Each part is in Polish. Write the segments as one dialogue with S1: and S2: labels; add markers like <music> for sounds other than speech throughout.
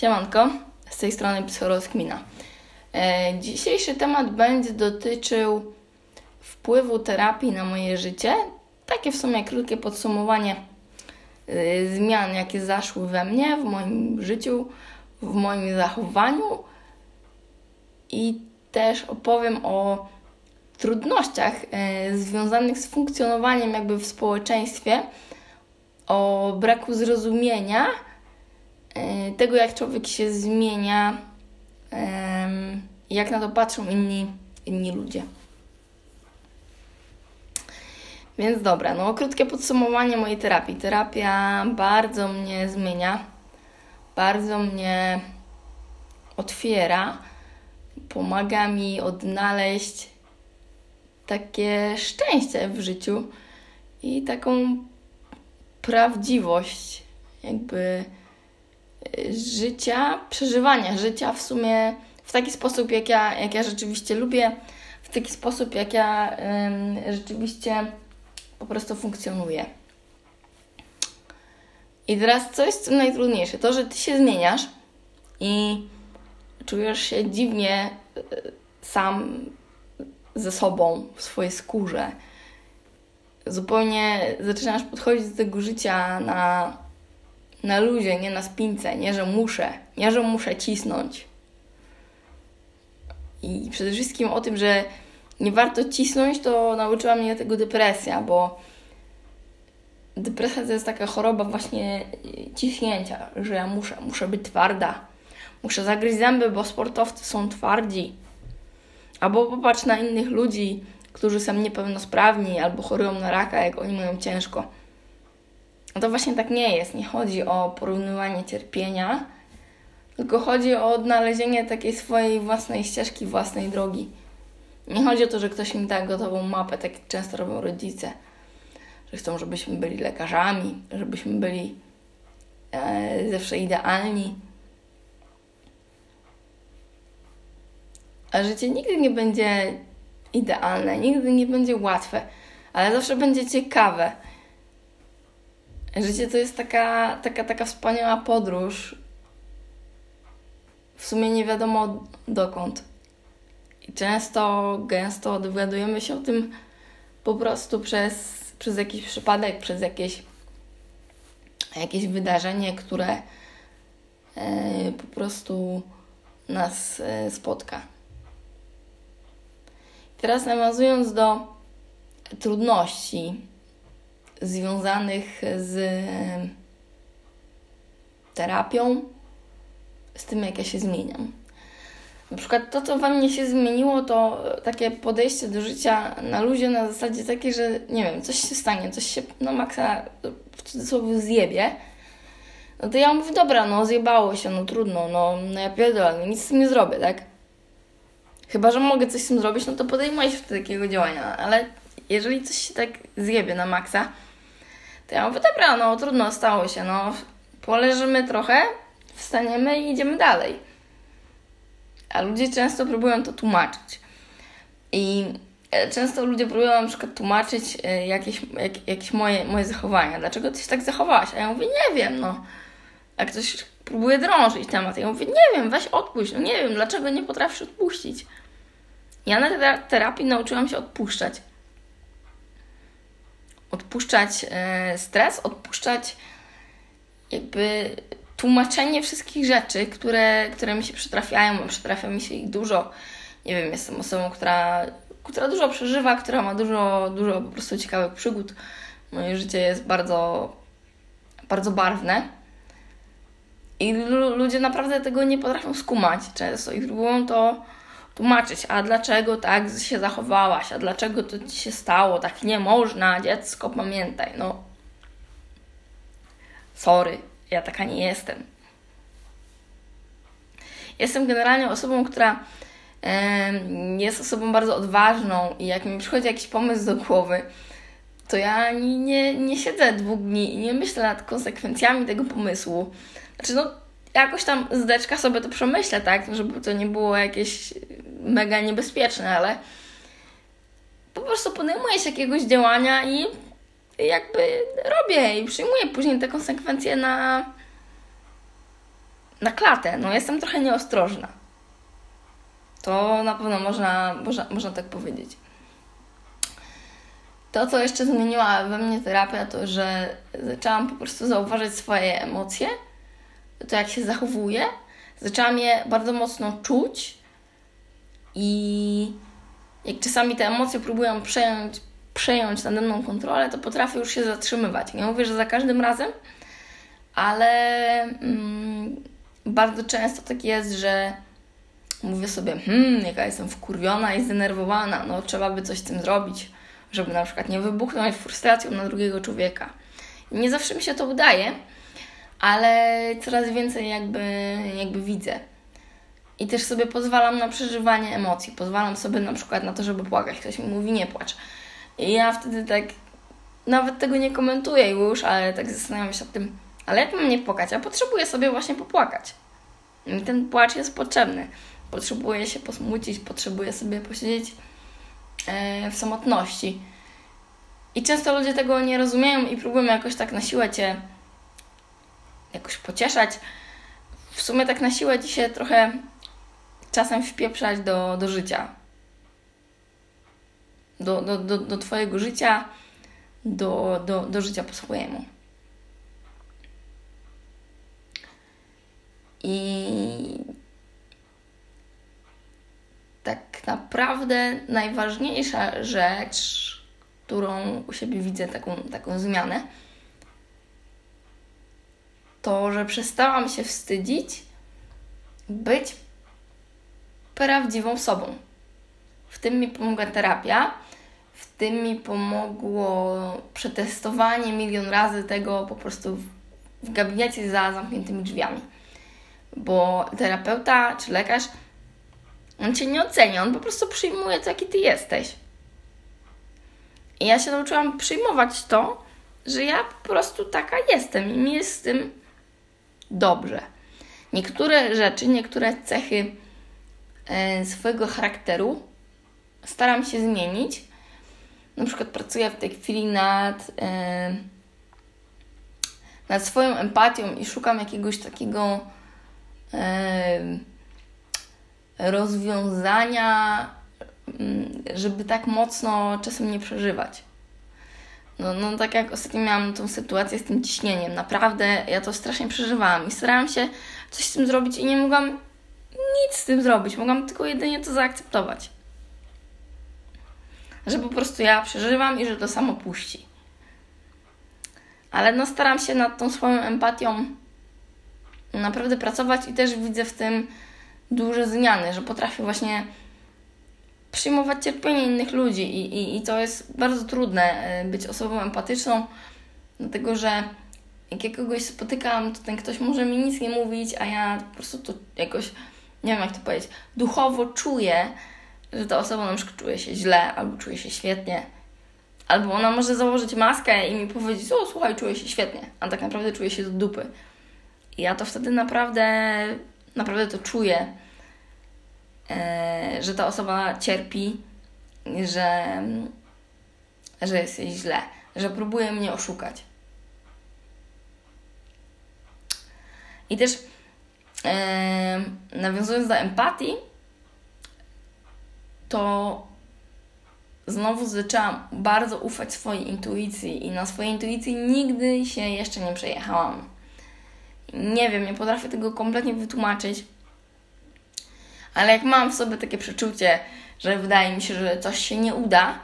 S1: Siemanko, z tej strony Psychorozkmina. E, dzisiejszy temat będzie dotyczył wpływu terapii na moje życie. Takie w sumie krótkie podsumowanie e, zmian, jakie zaszły we mnie, w moim życiu, w moim zachowaniu i też opowiem o trudnościach e, związanych z funkcjonowaniem jakby w społeczeństwie, o braku zrozumienia tego, jak człowiek się zmienia, jak na to patrzą inni, inni ludzie. Więc dobra, no krótkie podsumowanie mojej terapii. Terapia bardzo mnie zmienia, bardzo mnie otwiera, pomaga mi odnaleźć takie szczęście w życiu i taką prawdziwość, jakby życia, przeżywania życia w sumie w taki sposób, jak ja, jak ja rzeczywiście lubię, w taki sposób, jak ja rzeczywiście po prostu funkcjonuję. I teraz co jest najtrudniejsze? To, że ty się zmieniasz i czujesz się dziwnie e, sam ze sobą w swojej skórze. Zupełnie zaczynasz podchodzić do tego życia na na luzie, nie na spince, nie że muszę, nie że muszę cisnąć. I przede wszystkim o tym, że nie warto cisnąć, to nauczyła mnie tego depresja, bo depresja to jest taka choroba właśnie ciśnięcia, że ja muszę, muszę być twarda. Muszę zagryźć zęby, bo sportowcy są twardzi. Albo popatrz na innych ludzi, którzy są niepełnosprawni albo chorują na raka, jak oni mają ciężko to właśnie tak nie jest. Nie chodzi o porównywanie cierpienia, tylko chodzi o odnalezienie takiej swojej własnej ścieżki, własnej drogi. Nie chodzi o to, że ktoś mi da gotową mapę, tak jak często robią rodzice, że chcą, żebyśmy byli lekarzami, żebyśmy byli e, zawsze idealni. A życie nigdy nie będzie idealne, nigdy nie będzie łatwe, ale zawsze będzie ciekawe. Życie to jest taka, taka, taka wspaniała podróż. W sumie nie wiadomo dokąd. I często, gęsto dowiadujemy się o tym po prostu przez, przez jakiś przypadek, przez jakieś, jakieś wydarzenie, które e, po prostu nas e, spotka. Teraz nawiązując do trudności, związanych z terapią, z tym, jak ja się zmieniam. Na przykład to, co we mnie się zmieniło, to takie podejście do życia na luzie na zasadzie takiej, że nie wiem, coś się stanie, coś się na maksa w cudzysłowie zjebie. No to ja mówię, dobra, no zjebało się, no trudno, no, no ja pierdolę, no nic z tym nie zrobię, tak? Chyba, że mogę coś z tym zrobić, no to podejmuję się wtedy takiego działania, ale jeżeli coś się tak zjebie na maksa, to ja mówię, dobra, no trudno, stało się, no poleżymy trochę, wstaniemy i idziemy dalej. A ludzie często próbują to tłumaczyć. I e, często ludzie próbują na przykład tłumaczyć e, jakieś, jak, jakieś moje, moje zachowania. Dlaczego ty się tak zachowałaś? A ja mówię, nie wiem, no. A ktoś próbuje drążyć temat. Ja mówię, nie wiem, weź odpuść. No nie wiem, dlaczego nie potrafisz odpuścić. Ja na terapii nauczyłam się odpuszczać odpuszczać e, stres, odpuszczać jakby tłumaczenie wszystkich rzeczy, które, które mi się przytrafiają, przytrafia mi się ich dużo. Nie wiem, jestem osobą, która, która dużo przeżywa, która ma dużo, dużo po prostu ciekawych przygód. Moje życie jest bardzo, bardzo barwne. I ludzie naprawdę tego nie potrafią skumać często i próbują to tłumaczyć, a dlaczego tak się zachowałaś, a dlaczego to ci się stało, tak nie można, dziecko, pamiętaj, no. Sorry, ja taka nie jestem. Jestem generalnie osobą, która jest osobą bardzo odważną i jak mi przychodzi jakiś pomysł do głowy, to ja nie, nie, siedzę dwóch dni i nie myślę nad konsekwencjami tego pomysłu. Znaczy, no, jakoś tam zdeczka sobie to przemyślę, tak, żeby to nie było jakieś mega niebezpieczne, ale po prostu podejmuję się jakiegoś działania i jakby robię i przyjmuję później te konsekwencje na, na klatę. No jestem trochę nieostrożna. To na pewno można, można, można tak powiedzieć. To, co jeszcze zmieniła we mnie terapia, to że zaczęłam po prostu zauważać swoje emocje, to jak się zachowuję. Zaczęłam je bardzo mocno czuć i jak czasami te emocje próbują przejąć, przejąć nade mną kontrolę, to potrafię już się zatrzymywać. Nie mówię, że za każdym razem, ale mm, bardzo często tak jest, że mówię sobie, hmm, jaka jestem wkurwiona i zdenerwowana, no trzeba by coś z tym zrobić, żeby na przykład nie wybuchnąć frustracją na drugiego człowieka. I nie zawsze mi się to udaje, ale coraz więcej jakby, jakby widzę. I też sobie pozwalam na przeżywanie emocji. Pozwalam sobie na przykład na to, żeby płakać. Ktoś mi mówi, nie płacz. I ja wtedy tak nawet tego nie komentuję już, ale tak zastanawiam się nad tym, ale jak mam nie płakać? Ja potrzebuję sobie właśnie popłakać. I ten płacz jest potrzebny. Potrzebuję się posmucić, potrzebuję sobie posiedzieć e, w samotności. I często ludzie tego nie rozumieją i próbują jakoś tak na siłę cię jakoś pocieszać. W sumie tak na siłę ci się trochę czasem wpieprzać do, do życia. Do, do, do, do Twojego życia, do, do, do życia po swojemu. I tak naprawdę najważniejsza rzecz, którą u siebie widzę, taką, taką zmianę, to, że przestałam się wstydzić być prawdziwą sobą. W tym mi pomogła terapia, w tym mi pomogło przetestowanie milion razy tego po prostu w, w gabinecie za zamkniętymi drzwiami. Bo terapeuta czy lekarz, on cię nie ocenia, on po prostu przyjmuje to, jaki ty jesteś. I ja się nauczyłam przyjmować to, że ja po prostu taka jestem i mi jest z tym dobrze. Niektóre rzeczy, niektóre cechy swojego charakteru staram się zmienić. Na przykład pracuję w tej chwili nad, e, nad swoją empatią i szukam jakiegoś takiego e, rozwiązania, mm, żeby tak mocno czasem nie przeżywać. No, no tak jak ostatnio miałam tą sytuację z tym ciśnieniem, naprawdę ja to strasznie przeżywałam i starałam się coś z tym zrobić i nie mogłam nic z tym zrobić, mogłam tylko jedynie to zaakceptować. Że po prostu ja przeżywam i że to samo puści. Ale no staram się nad tą swoją empatią naprawdę pracować i też widzę w tym duże zmiany, że potrafię właśnie przyjmować cierpienie innych ludzi i, i, i to jest bardzo trudne e, być osobą empatyczną, dlatego że jak ja kogoś spotykam, to ten ktoś może mi nic nie mówić, a ja po prostu to jakoś, nie wiem jak to powiedzieć, duchowo czuję, że ta osoba na przykład czuje się źle albo czuje się świetnie. Albo ona może założyć maskę i mi powiedzieć, o słuchaj, czuję się świetnie, a tak naprawdę czuję się do dupy. I ja to wtedy naprawdę, naprawdę to czuję. E, że ta osoba cierpi, że, że jest jej źle, że próbuje mnie oszukać. I też e, nawiązując do empatii, to znowu zaczęłam bardzo ufać swojej intuicji i na swojej intuicji nigdy się jeszcze nie przejechałam. Nie wiem, nie potrafię tego kompletnie wytłumaczyć ale jak mam w sobie takie przeczucie, że wydaje mi się, że coś się nie uda,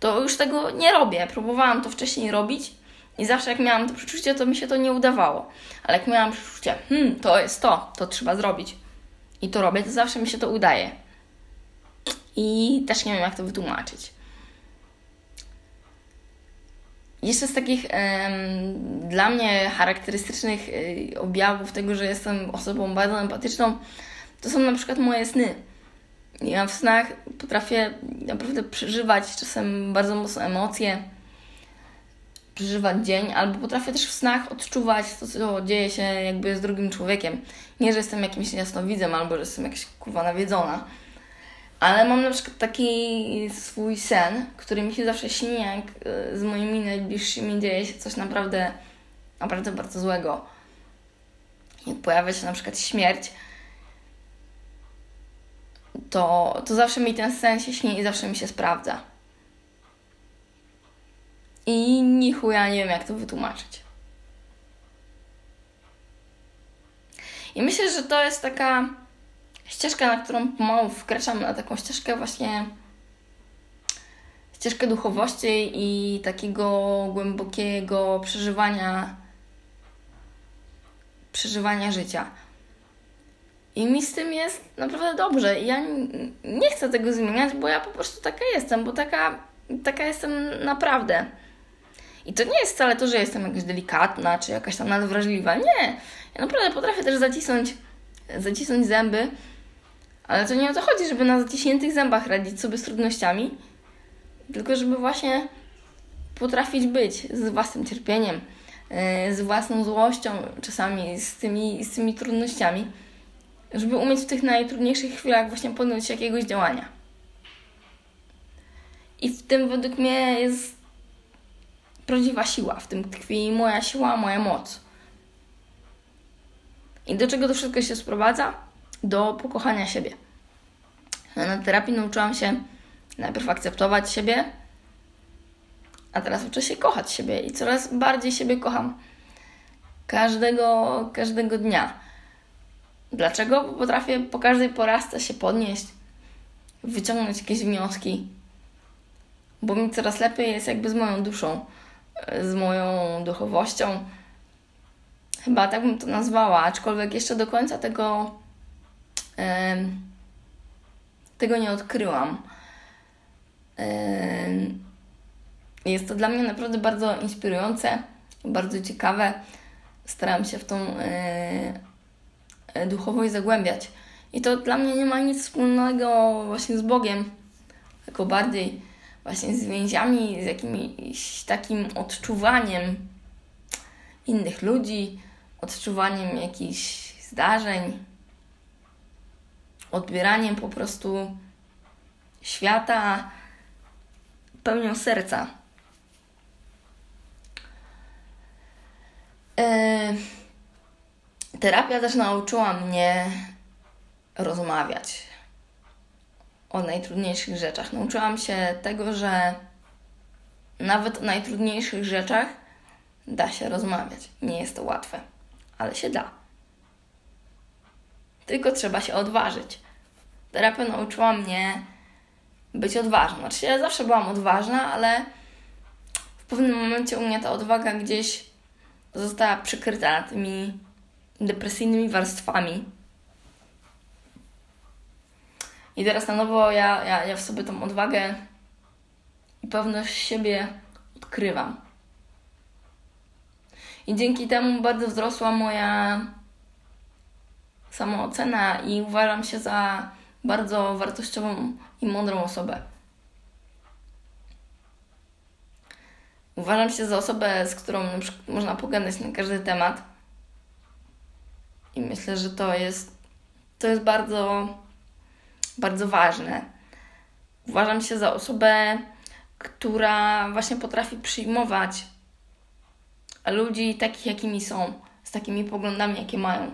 S1: to już tego nie robię. Próbowałam to wcześniej robić i zawsze jak miałam to przeczucie, to mi się to nie udawało. Ale jak miałam przeczucie, hmm, to jest to, to trzeba zrobić i to robię, to zawsze mi się to udaje. I też nie wiem, jak to wytłumaczyć. Jeszcze z takich dla mnie charakterystycznych y, objawów tego, że jestem osobą bardzo empatyczną, to są na przykład moje sny. Ja w snach potrafię naprawdę przeżywać czasem bardzo mocne emocje, przeżywać dzień, albo potrafię też w snach odczuwać to, co dzieje się jakby z drugim człowiekiem. Nie, że jestem jakimś jasnowidzem, albo że jestem jakaś kurwa nawiedzona. Ale mam na przykład taki swój sen, który mi się zawsze śni, jak e, z moimi najbliższymi dzieje się coś naprawdę, naprawdę bardzo złego jak pojawia się na przykład śmierć, to, to zawsze mi ten sen się śni i zawsze mi się sprawdza. I nichu ja nie wiem, jak to wytłumaczyć. I myślę, że to jest taka ścieżka, na którą pomału wkraczam, na taką ścieżkę właśnie ścieżkę duchowości i takiego głębokiego przeżywania przeżywania życia. I mi z tym jest naprawdę dobrze. Ja nie chcę tego zmieniać, bo ja po prostu taka jestem, bo taka, taka jestem naprawdę. I to nie jest wcale to, że jestem jakaś delikatna, czy jakaś tam nadwrażliwa. Nie. Ja naprawdę potrafię też zacisnąć, zacisnąć zęby, ale to nie o to chodzi, żeby na zaciśniętych zębach radzić sobie z trudnościami, tylko żeby właśnie potrafić być z własnym cierpieniem, e, z własną złością, czasami z tymi, z tymi trudnościami, żeby umieć w tych najtrudniejszych chwilach właśnie podjąć jakiegoś działania. I w tym według mnie jest prawdziwa siła, w tym tkwi moja siła, moja moc. I do czego to wszystko się sprowadza? Do pokochania siebie. Na terapii nauczyłam się najpierw akceptować siebie, a teraz uczę się kochać siebie i coraz bardziej siebie kocham. Każdego, każdego dnia. Dlaczego? Bo potrafię po każdej porażce się podnieść, wyciągnąć jakieś wnioski, bo mi coraz lepiej jest jakby z moją duszą, z moją duchowością. Chyba tak bym to nazwała, aczkolwiek jeszcze do końca tego, tego nie odkryłam. Jest to dla mnie naprawdę bardzo inspirujące, bardzo ciekawe. Staram się w tą e, e, duchowość zagłębiać. I to dla mnie nie ma nic wspólnego właśnie z Bogiem, tylko bardziej właśnie z więziami, z jakimś takim odczuwaniem innych ludzi, odczuwaniem jakichś zdarzeń, odbieraniem po prostu świata pełnią serca. Yy, terapia też nauczyła mnie rozmawiać o najtrudniejszych rzeczach. Nauczyłam się tego, że nawet o najtrudniejszych rzeczach da się rozmawiać. Nie jest to łatwe, ale się da. Tylko trzeba się odważyć. Terapia nauczyła mnie być odważną. Znaczy, ja zawsze byłam odważna, ale w pewnym momencie u mnie ta odwaga gdzieś została przykryta tymi depresyjnymi warstwami. I teraz na nowo ja, ja, ja w sobie tą odwagę i pewność siebie odkrywam. I dzięki temu bardzo wzrosła moja samoocena i uważam się za bardzo wartościową i mądrą osobę. Uważam się za osobę, z którą można pogadać na każdy temat. I myślę, że to jest, to jest bardzo, bardzo ważne. Uważam się za osobę, która właśnie potrafi przyjmować ludzi takich, jakimi są, z takimi poglądami, jakie mają.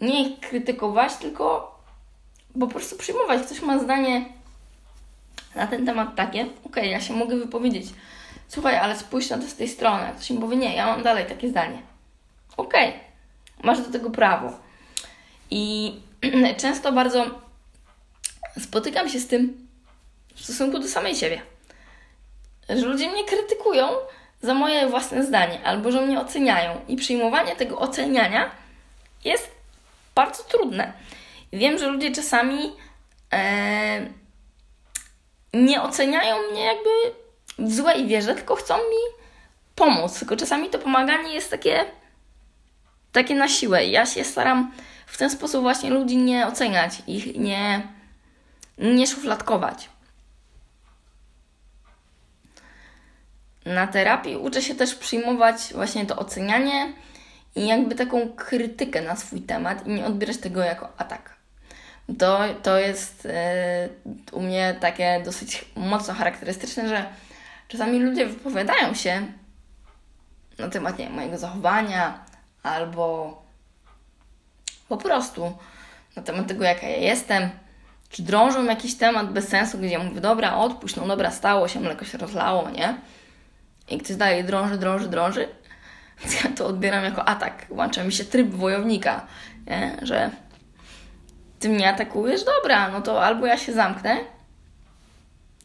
S1: Nie ich krytykować, tylko po prostu przyjmować. Ktoś ma zdanie na ten temat takie, okej, okay, ja się mogę wypowiedzieć. Słuchaj, ale spójrz na to z tej strony. Ktoś mi powie, nie, ja mam dalej takie zdanie. Okej, okay, masz do tego prawo. I <clears throat> często bardzo spotykam się z tym w stosunku do samej siebie. Że ludzie mnie krytykują za moje własne zdanie, albo że mnie oceniają. I przyjmowanie tego oceniania jest bardzo trudne. Wiem, że ludzie czasami e, nie oceniają mnie jakby w złej wierze, tylko chcą mi pomóc. Tylko czasami to pomaganie jest takie, takie na siłę. Ja się staram w ten sposób właśnie ludzi nie oceniać, ich nie, nie szufladkować. Na terapii uczę się też przyjmować właśnie to ocenianie i jakby taką krytykę na swój temat i nie odbierać tego jako atak. To, to jest yy, u mnie takie dosyć mocno charakterystyczne, że czasami ludzie wypowiadają się na temat nie, mojego zachowania albo Po prostu na temat tego, jaka ja jestem, czy drążą jakiś temat bez sensu, gdzie mówię, dobra, odpuść, no dobra, stało się, mleko się rozlało, nie? I ktoś dalej drąży, drąży, drąży, <laughs> ja to odbieram jako atak. Włącza mi się tryb wojownika, nie? że ty mnie atakujesz, dobra, no to albo ja się zamknę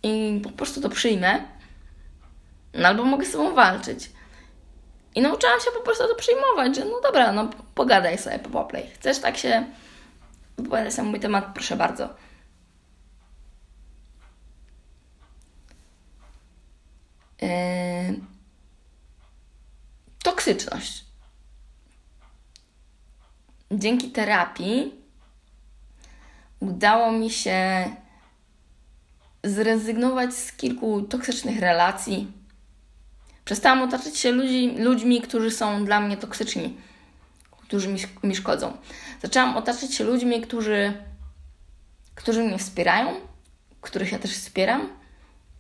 S1: i po prostu to przyjmę, no albo mogę z sobą walczyć. I nauczyłam się po prostu to przyjmować, że no dobra, no pogadaj sobie, poplay. Chcesz tak się wypowiadać na mój temat? Proszę bardzo. Yy... Toksyczność. Dzięki terapii udało mi się zrezygnować z kilku toksycznych relacji. Przestałam otaczać się ludzi, ludźmi, którzy są dla mnie toksyczni, którzy mi, mi szkodzą. Zaczęłam otaczać się ludźmi, którzy, którzy mnie wspierają, których ja też wspieram,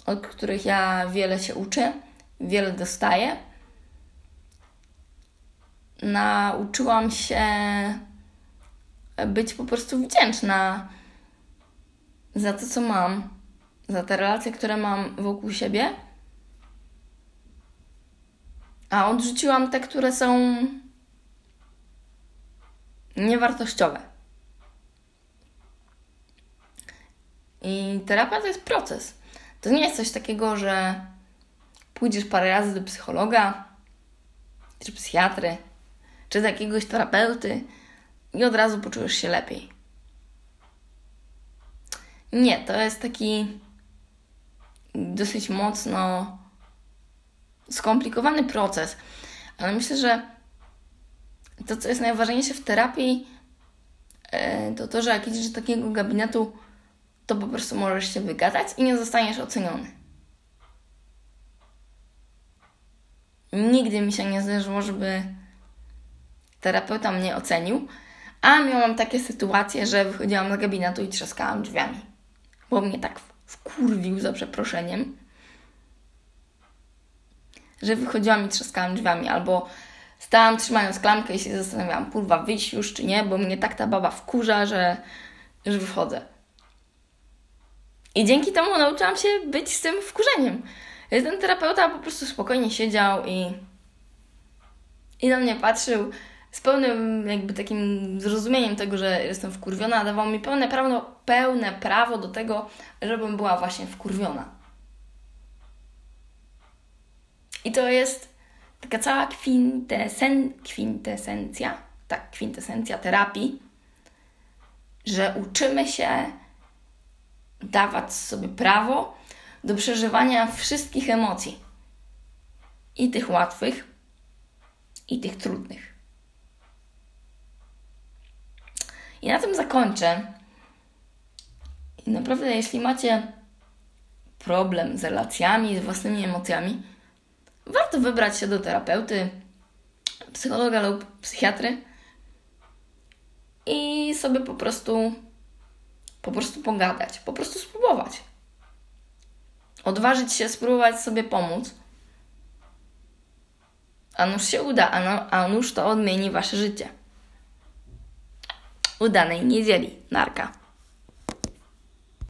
S1: od których ja wiele się uczę, wiele dostaję. Nauczyłam się być po prostu wdzięczna za to, co mam, za te relacje, które mam wokół siebie. A odrzuciłam te, które są niewartościowe. I terapia to jest proces. To nie jest coś takiego, że pójdziesz parę razy do psychologa, czy psychiatry, czy do jakiegoś terapeuty i od razu poczujesz się lepiej. Nie, to jest taki dosyć mocno skomplikowany proces, ale myślę, że to, co jest najważniejsze w terapii, e, to to, że jak idziesz do takiego gabinetu, to po prostu możesz się wygadać i nie zostaniesz oceniony. Nigdy mi się nie zdarzyło, żeby terapeuta mnie ocenił, a miałam takie sytuacje, że wychodziłam z gabinetu i trzaskałam drzwiami, bo mnie tak wkurwił za przeproszeniem, że wychodziłam i trzaskałam drzwiami, albo stałam trzymając klamkę i się zastanawiałam, kurwa, wyjść już czy nie, bo mnie tak ta baba wkurza, że, że wychodzę. I dzięki temu nauczyłam się być z tym wkurzeniem. Ten terapeuta po prostu spokojnie siedział i, i na mnie patrzył z pełnym jakby takim zrozumieniem tego, że jestem wkurwiona, dawał mi pełne prawo, pełne prawo do tego, żebym była właśnie wkurwiona. I to jest taka cała kwintesen, kwintesencja, tak, kwintesencja terapii, że uczymy się dawać sobie prawo do przeżywania wszystkich emocji. I tych łatwych, i tych trudnych. I na tym zakończę. I naprawdę, jeśli macie problem z relacjami, z własnymi emocjami, warto wybrać się do terapeuty, psychologa lub psychiatry i sobie po prostu po prostu pogadać, po prostu spróbować. Odważyć się spróbować sobie pomóc. A nuż się uda, a, no, a nuż to odmieni wasze życie udanej niedzieli. Narka.